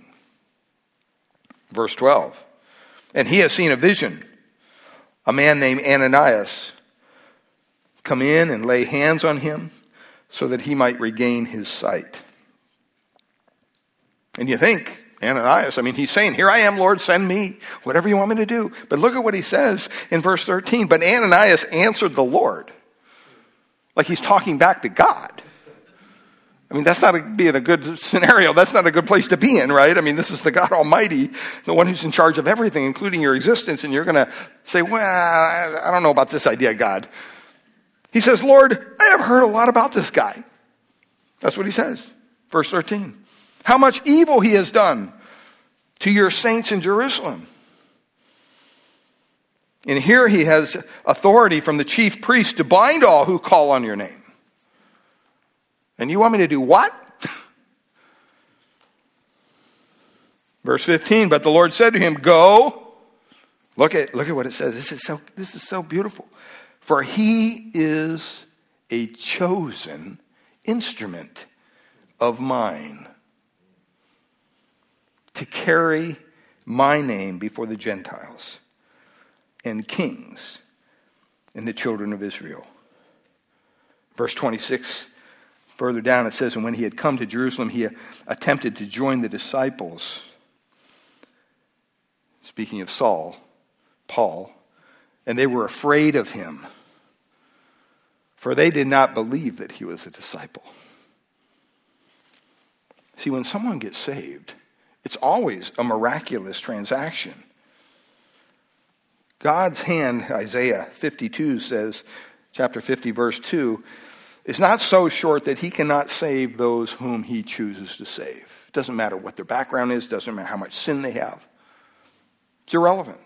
Verse 12. And he has seen a vision. A man named Ananias come in and lay hands on him so that he might regain his sight. And you think, Ananias, I mean, he's saying, Here I am, Lord, send me, whatever you want me to do. But look at what he says in verse 13. But Ananias answered the Lord. Like he's talking back to God. I mean, that's not being a good scenario. That's not a good place to be in, right? I mean, this is the God Almighty, the one who's in charge of everything, including your existence, and you're going to say, well, I don't know about this idea, God. He says, Lord, I have heard a lot about this guy. That's what he says. Verse 13. How much evil he has done to your saints in Jerusalem. And here he has authority from the chief priest to bind all who call on your name. And you want me to do what? <laughs> Verse 15, but the Lord said to him, Go. Look at, look at what it says. This is, so, this is so beautiful. For he is a chosen instrument of mine to carry my name before the Gentiles and kings and the children of Israel. Verse 26 Further down, it says, And when he had come to Jerusalem, he attempted to join the disciples. Speaking of Saul, Paul, and they were afraid of him, for they did not believe that he was a disciple. See, when someone gets saved, it's always a miraculous transaction. God's hand, Isaiah 52 says, chapter 50, verse 2, is not so short that he cannot save those whom he chooses to save. It doesn't matter what their background is, doesn't matter how much sin they have. It's irrelevant.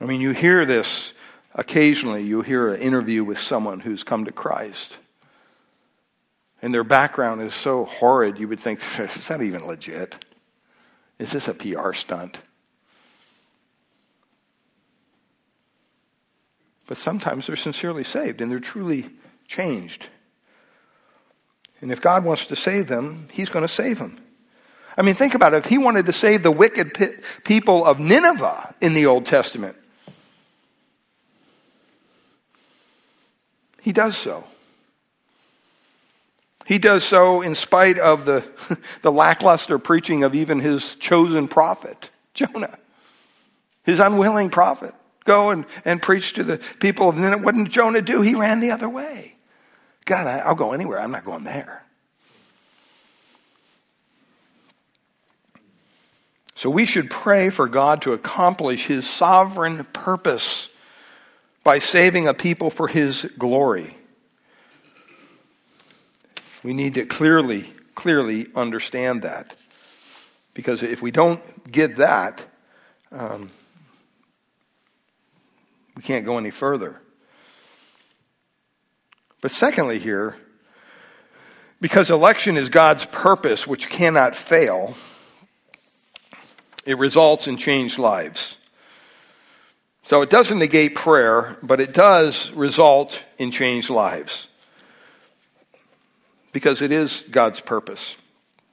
I mean, you hear this occasionally. You hear an interview with someone who's come to Christ. And their background is so horrid, you would think, <laughs> is that even legit? Is this a PR stunt? But sometimes they're sincerely saved and they're truly changed. And if God wants to save them, He's going to save them. I mean, think about it. If He wanted to save the wicked people of Nineveh in the Old Testament, He does so. He does so in spite of the, <laughs> the lackluster preaching of even his chosen prophet, Jonah, his unwilling prophet go and, and preach to the people of Nineveh. What did Jonah do? He ran the other way. God, I, I'll go anywhere. I'm not going there. So we should pray for God to accomplish his sovereign purpose by saving a people for his glory. We need to clearly, clearly understand that. Because if we don't get that, um, we can't go any further. But secondly, here, because election is God's purpose, which cannot fail, it results in changed lives. So it doesn't negate prayer, but it does result in changed lives. Because it is God's purpose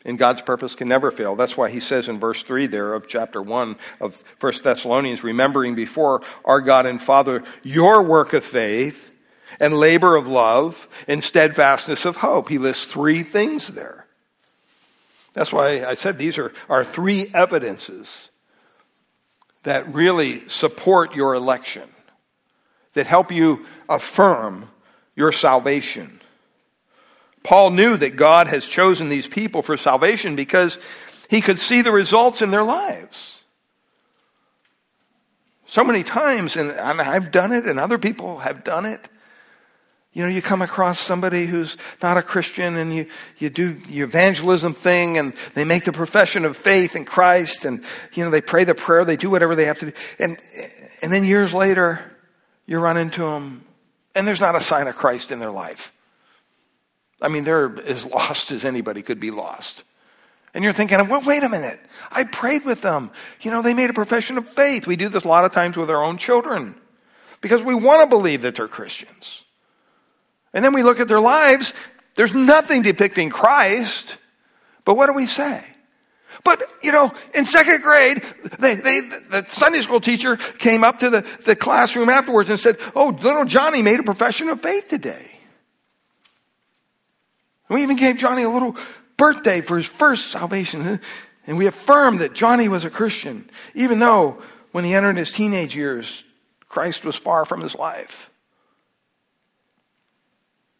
and God's purpose can never fail. That's why he says in verse 3 there of chapter 1 of 1 Thessalonians, remembering before our God and Father your work of faith and labor of love and steadfastness of hope. He lists three things there. That's why I said these are, are three evidences that really support your election, that help you affirm your salvation. Paul knew that God has chosen these people for salvation because he could see the results in their lives. So many times, and I've done it, and other people have done it. You know, you come across somebody who's not a Christian and you, you do your evangelism thing and they make the profession of faith in Christ and, you know, they pray the prayer, they do whatever they have to do. And, and then years later, you run into them and there's not a sign of Christ in their life. I mean, they're as lost as anybody could be lost. And you're thinking, well, wait a minute. I prayed with them. You know, they made a profession of faith. We do this a lot of times with our own children because we want to believe that they're Christians. And then we look at their lives. There's nothing depicting Christ. But what do we say? but, you know, in second grade, they, they, the Sunday school teacher came up to the, the classroom afterwards and said, Oh, little Johnny made a profession of faith today. We even gave Johnny a little birthday for his first salvation. And we affirmed that Johnny was a Christian, even though when he entered his teenage years, Christ was far from his life.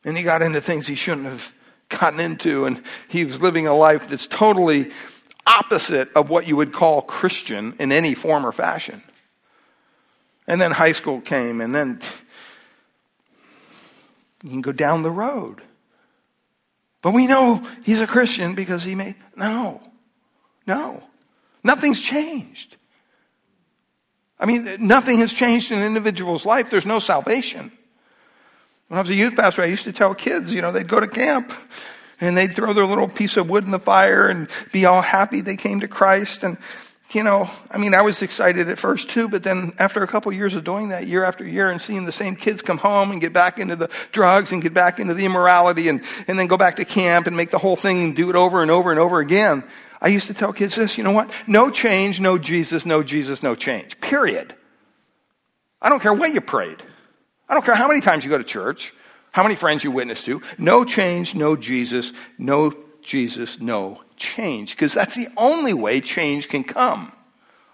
And he got into things he shouldn't have gotten into, and he was living a life that's totally opposite of what you would call Christian in any form or fashion. And then high school came, and then you can go down the road. But we know he's a Christian because he made. No. No. Nothing's changed. I mean, nothing has changed in an individual's life. There's no salvation. When I was a youth pastor, I used to tell kids, you know, they'd go to camp and they'd throw their little piece of wood in the fire and be all happy they came to Christ. And, you know, I mean, I was excited at first too, but then after a couple of years of doing that year after year and seeing the same kids come home and get back into the drugs and get back into the immorality and, and then go back to camp and make the whole thing and do it over and over and over again, I used to tell kids this, you know what? No change, no Jesus, no Jesus, no change. Period. I don't care what you prayed. I don't care how many times you go to church, how many friends you witness to. No change, no Jesus, no Jesus, no change. Because that's the only way change can come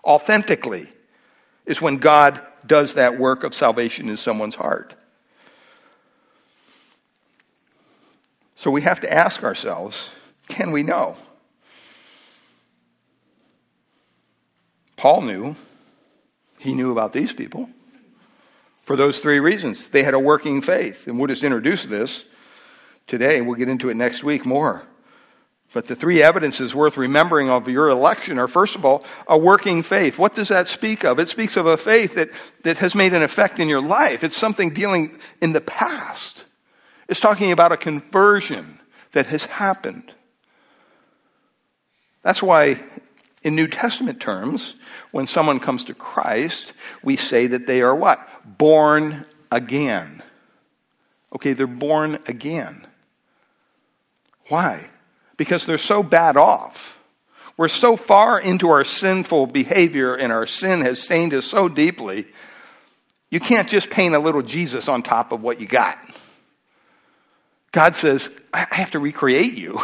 authentically, is when God does that work of salvation in someone's heart. So we have to ask ourselves can we know? Paul knew. He knew about these people for those three reasons. They had a working faith. And we'll just introduce this today. We'll get into it next week more. But the three evidences worth remembering of your election are, first of all, a working faith. What does that speak of? It speaks of a faith that, that has made an effect in your life. It's something dealing in the past. It's talking about a conversion that has happened. That's why, in New Testament terms, when someone comes to Christ, we say that they are what? Born again. Okay, they're born again. Why? Because they're so bad off. We're so far into our sinful behavior and our sin has stained us so deeply, you can't just paint a little Jesus on top of what you got. God says, I have to recreate you.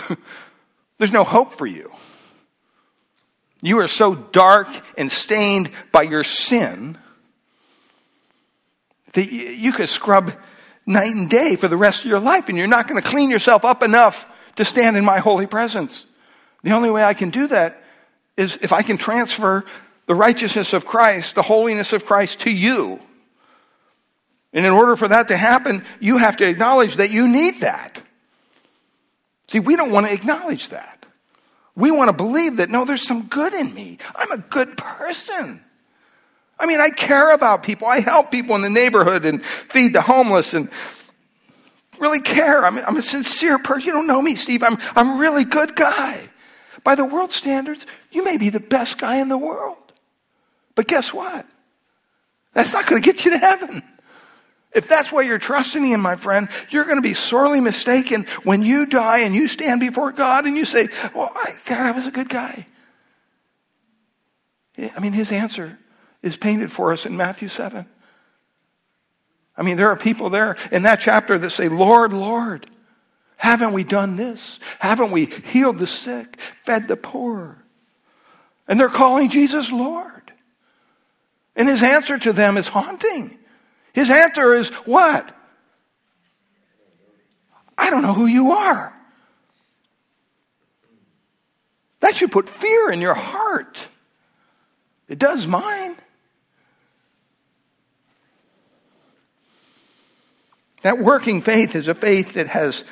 <laughs> There's no hope for you. You are so dark and stained by your sin that you could scrub night and day for the rest of your life, and you're not going to clean yourself up enough to stand in my holy presence. The only way I can do that is if I can transfer the righteousness of Christ, the holiness of Christ to you. And in order for that to happen, you have to acknowledge that you need that. See, we don't want to acknowledge that. We want to believe that, no, there's some good in me. I'm a good person. I mean, I care about people. I help people in the neighborhood and feed the homeless and really care. I'm, I'm a sincere person. You don't know me, Steve. I'm, I'm a really good guy. By the world standards, you may be the best guy in the world. But guess what? That's not going to get you to heaven. If that's what you're trusting in, my friend, you're going to be sorely mistaken when you die and you stand before God and you say, Well, I, God, I was a good guy. I mean, his answer is painted for us in Matthew 7. I mean, there are people there in that chapter that say, Lord, Lord, haven't we done this? Haven't we healed the sick, fed the poor? And they're calling Jesus Lord. And his answer to them is haunting. His answer is what? I don't know who you are. That should put fear in your heart. It does mine. That working faith is a faith that has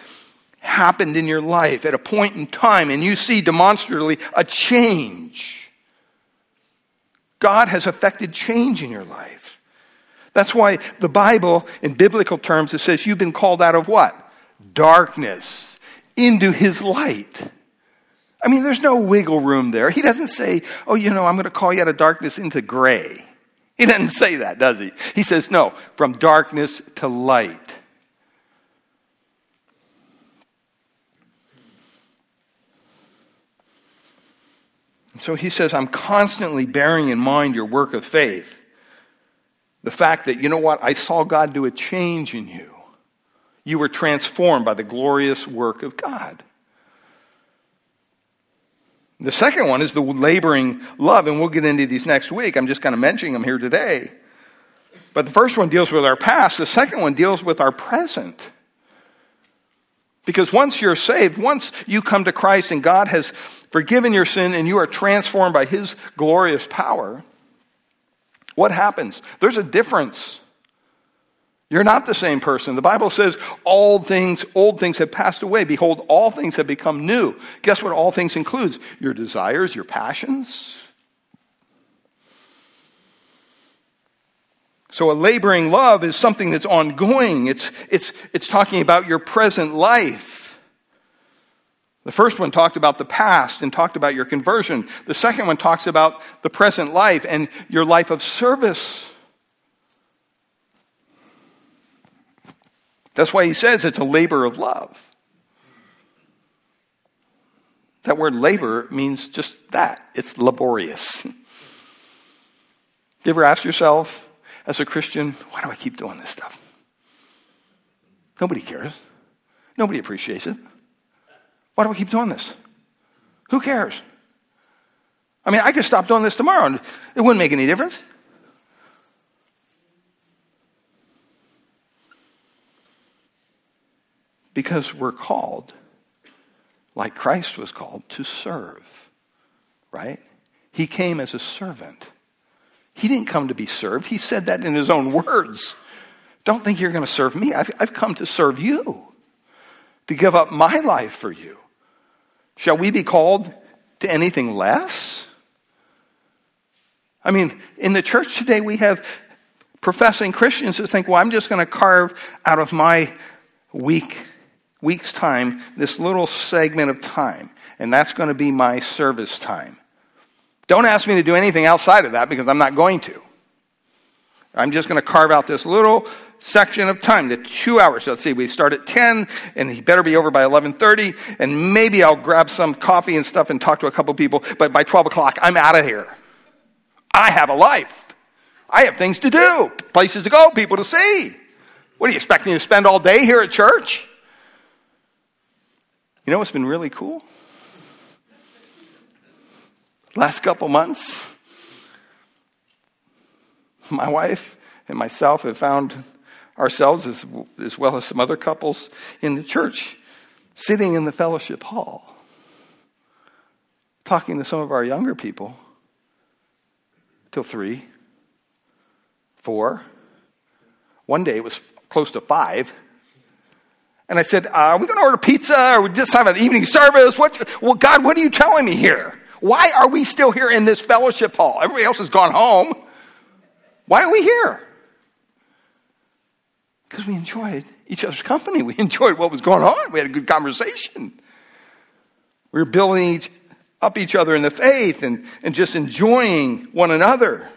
happened in your life at a point in time and you see demonstrably a change. God has affected change in your life. That's why the Bible, in biblical terms, it says you've been called out of what? Darkness into his light. I mean, there's no wiggle room there. He doesn't say, oh, you know, I'm going to call you out of darkness into gray. He doesn't say that, does he? He says, no, from darkness to light. So he says, I'm constantly bearing in mind your work of faith. The fact that, you know what, I saw God do a change in you. You were transformed by the glorious work of God. The second one is the laboring love, and we'll get into these next week. I'm just kind of mentioning them here today. But the first one deals with our past, the second one deals with our present. Because once you're saved, once you come to Christ and God has forgiven your sin and you are transformed by His glorious power, what happens? There's a difference. You're not the same person. The Bible says all things, old things have passed away. Behold, all things have become new. Guess what all things includes? Your desires, your passions. So a laboring love is something that's ongoing. It's, it's, it's talking about your present life. The first one talked about the past and talked about your conversion. The second one talks about the present life and your life of service. That's why he says it's a labor of love. That word labor means just that it's laborious. you ever ask yourself, as a Christian, why do I keep doing this stuff? Nobody cares. Nobody appreciates it. Why do we keep doing this? Who cares? I mean, I could stop doing this tomorrow and it wouldn't make any difference. Because we're called, like Christ was called, to serve, right? He came as a servant. He didn't come to be served. He said that in his own words. Don't think you're going to serve me. I've, I've come to serve you, to give up my life for you. Shall we be called to anything less? I mean, in the church today, we have professing Christians who think, well, I'm just going to carve out of my week week's time, this little segment of time, and that's going to be my service time. Don't ask me to do anything outside of that because I'm not going to. I'm just going to carve out this little section of time, the two hours. Let's see, we start at 10, and he better be over by 11.30, and maybe I'll grab some coffee and stuff and talk to a couple people, but by 12 o'clock, I'm out of here. I have a life. I have things to do, places to go, people to see. What do you expect me to spend all day here at church? You know what's been really cool? Last couple months, my wife and myself have found ourselves, as, as well as some other couples in the church, sitting in the fellowship hall, talking to some of our younger people till three, four. One day it was close to five. And I said, uh, Are we going to order pizza or we just have an evening service? What, well, God, what are you telling me here? Why are we still here in this fellowship hall? Everybody else has gone home. Why are we here? Because we enjoyed each other's company. We <laughs> enjoyed what was going on. We had a good conversation. We were building each, up each other in the faith and, and just enjoying one another.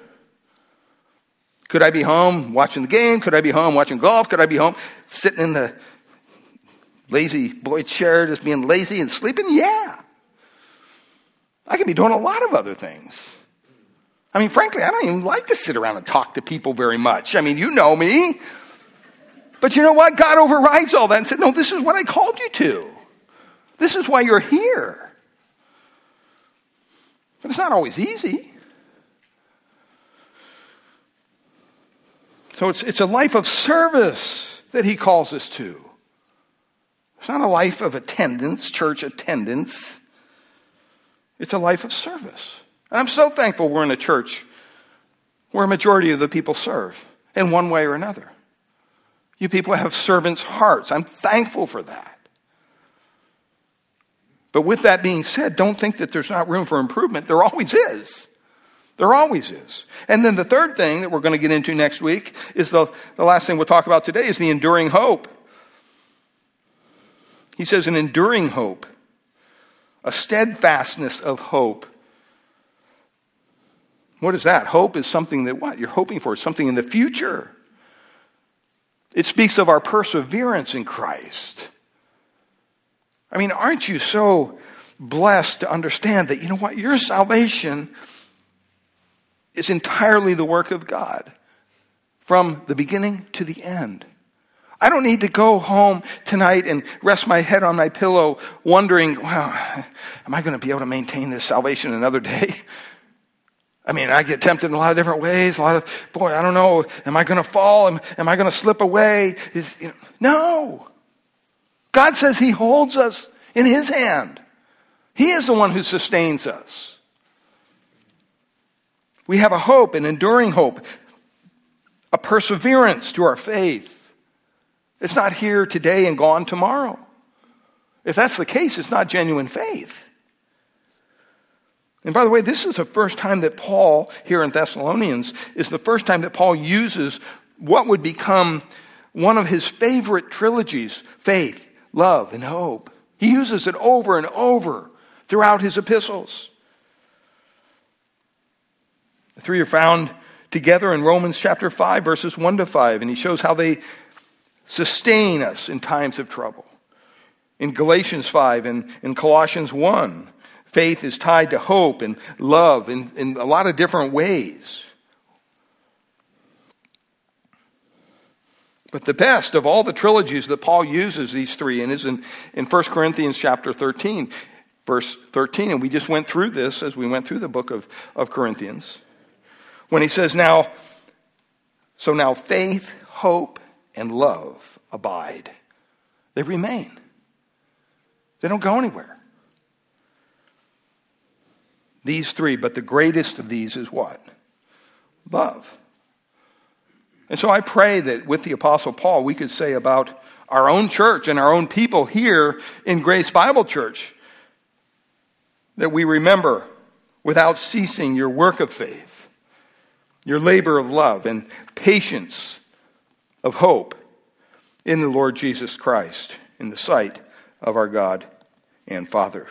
Could I be home watching the game? Could I be home watching golf? Could I be home sitting in the lazy boy chair, just being lazy and sleeping? Yeah. I could be doing a lot of other things. I mean, frankly, I don't even like to sit around and talk to people very much. I mean, you know me. But you know what? God overrides all that and said, No, this is what I called you to. This is why you're here. But it's not always easy. So it's, it's a life of service that he calls us to. It's not a life of attendance, church attendance. It's a life of service. And I'm so thankful we're in a church where a majority of the people serve in one way or another. You people have servants' hearts. I'm thankful for that. But with that being said, don't think that there's not room for improvement. There always is. There always is. And then the third thing that we're going to get into next week is the, the last thing we'll talk about today is the enduring hope. He says, an enduring hope, a steadfastness of hope. What is that? Hope is something that what? You're hoping for, something in the future. It speaks of our perseverance in Christ. I mean, aren't you so blessed to understand that, you know what, your salvation is entirely the work of God from the beginning to the end. I don't need to go home tonight and rest my head on my pillow wondering, wow, am I going to be able to maintain this salvation another day? <laughs> I mean, I get tempted in a lot of different ways. A lot of, boy, I don't know. Am I going to fall? Am, am I going to slip away? Is, you know, no. God says He holds us in His hand. He is the one who sustains us. We have a hope, an enduring hope, a perseverance to our faith. It's not here today and gone tomorrow. If that's the case, it's not genuine faith. And by the way, this is the first time that Paul, here in Thessalonians, is the first time that Paul uses what would become one of his favorite trilogies faith, love, and hope. He uses it over and over throughout his epistles. The three are found together in Romans chapter 5, verses 1 to 5, and he shows how they sustain us in times of trouble. In Galatians 5 and in Colossians 1, faith is tied to hope and love in, in a lot of different ways. But the best of all the trilogies that Paul uses these three in is in, in 1 Corinthians chapter 13, verse 13. And we just went through this as we went through the book of, of Corinthians. When he says, Now, so now faith, hope, and love abide. They remain, they don't go anywhere. These three, but the greatest of these is what? Love. And so I pray that with the Apostle Paul, we could say about our own church and our own people here in Grace Bible Church that we remember without ceasing your work of faith, your labor of love, and patience of hope in the Lord Jesus Christ in the sight of our God and Father.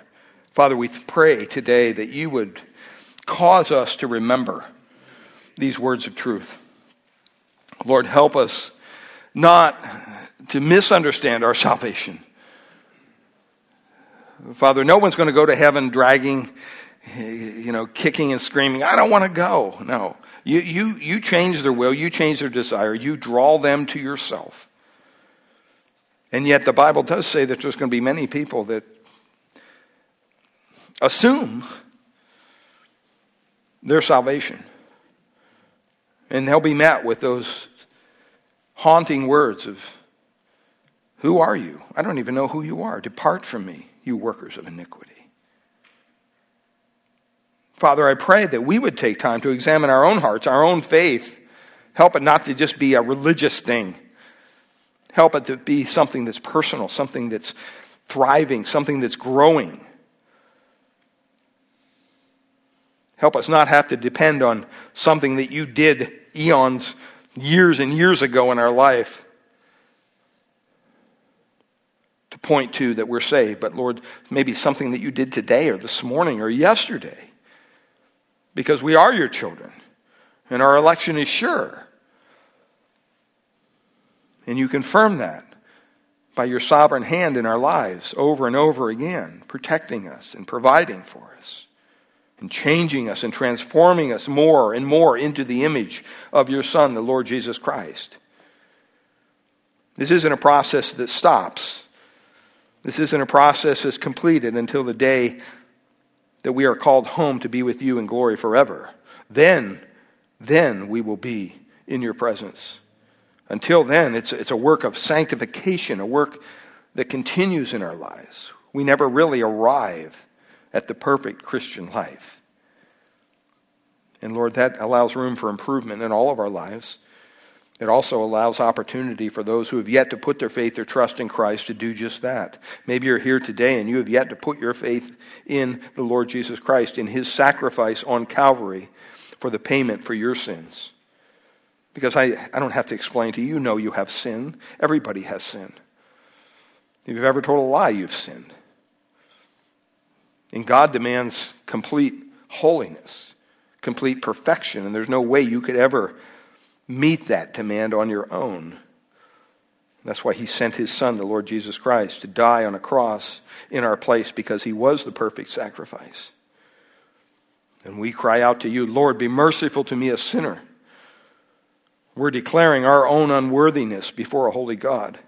Father, we pray today that you would cause us to remember these words of truth. Lord, help us not to misunderstand our <laughs> salvation. Father, no one's going to go to heaven dragging, you know, kicking and screaming, I don't want to go. No. You, you, you change their will, you change their desire, you draw them to yourself. And yet the Bible does say that there's going to be many people that assume their salvation. And they'll be met with those haunting words of, Who are you? I don't even know who you are. Depart from me, you workers of iniquity. Father, I pray that we would take time to examine our own hearts, our own faith. Help it not to just be a religious thing. Help it to be something that's personal, something that's thriving, something that's growing. Help us not have to depend on something that you did eons, years and years ago in our life to point to that we're saved. But Lord, maybe something that you did today or this morning or yesterday. Because we are your children and our election is sure. And you confirm that by your sovereign hand in our lives over and over again, protecting us and providing for us and changing us and transforming us more and more into the image of your Son, the Lord Jesus Christ. This isn't a process that stops. This isn't a process that's completed until the day that we are called home to be with you in glory forever. Then, then we will be in your presence. Until then, it's, it's a work of sanctification, a work that continues in our lives. We never really arrive at the perfect Christian life. And Lord, that allows room for improvement in all of our lives. It also allows opportunity for those who have yet to put their faith or trust in Christ to do just that. Maybe you're here today and you have yet to put your faith in the Lord Jesus Christ, in his sacrifice on Calvary for the payment for your sins. Because I, I don't have to explain to you, you know you have sin. Everybody has sin. If you've ever told a lie, you've sinned. And God demands complete holiness, complete perfection, and there's no way you could ever meet that demand on your own. That's why he sent his son, the Lord Jesus Christ, to die on a cross in our place because he was the perfect sacrifice. And we cry out to you, Lord, be merciful to me, a sinner. We're declaring our own unworthiness before a holy God.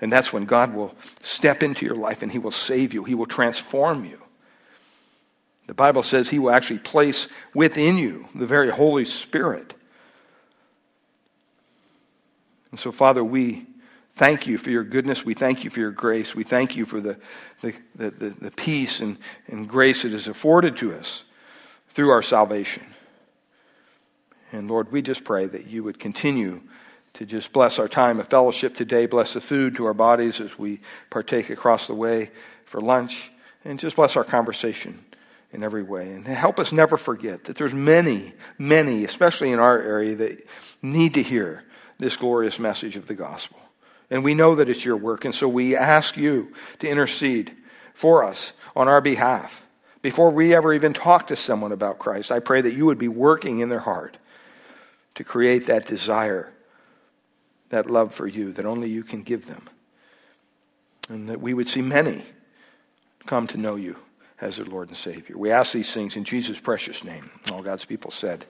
And that's when God will step into your life and he will save you, he will transform you. The Bible says he will actually place within you the very Holy Spirit. And so, Father, we thank you for your goodness. We thank you for your grace. We thank you for the, the, the, the, peace and, and grace that is afforded to us through our salvation. And Lord, we just pray that you would continue to just bless our time of fellowship today, bless the food to our bodies as we partake across the way for lunch, and just bless our conversation in every way. And help us never forget that there's many, many, especially in our area, that need to hear this glorious message of the gospel. And we know that it's your work, and so we ask you to intercede for us on our behalf. Before we ever even talk to someone about Christ, I pray that you would be working in their heart to create that desire, that love for you that only you can give them. And that we would see many come to know you as their Lord and Savior. We ask these things in Jesus' precious name. All God's people said,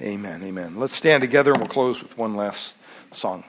Amen. Amen. Let's stand together and we'll close with one last song.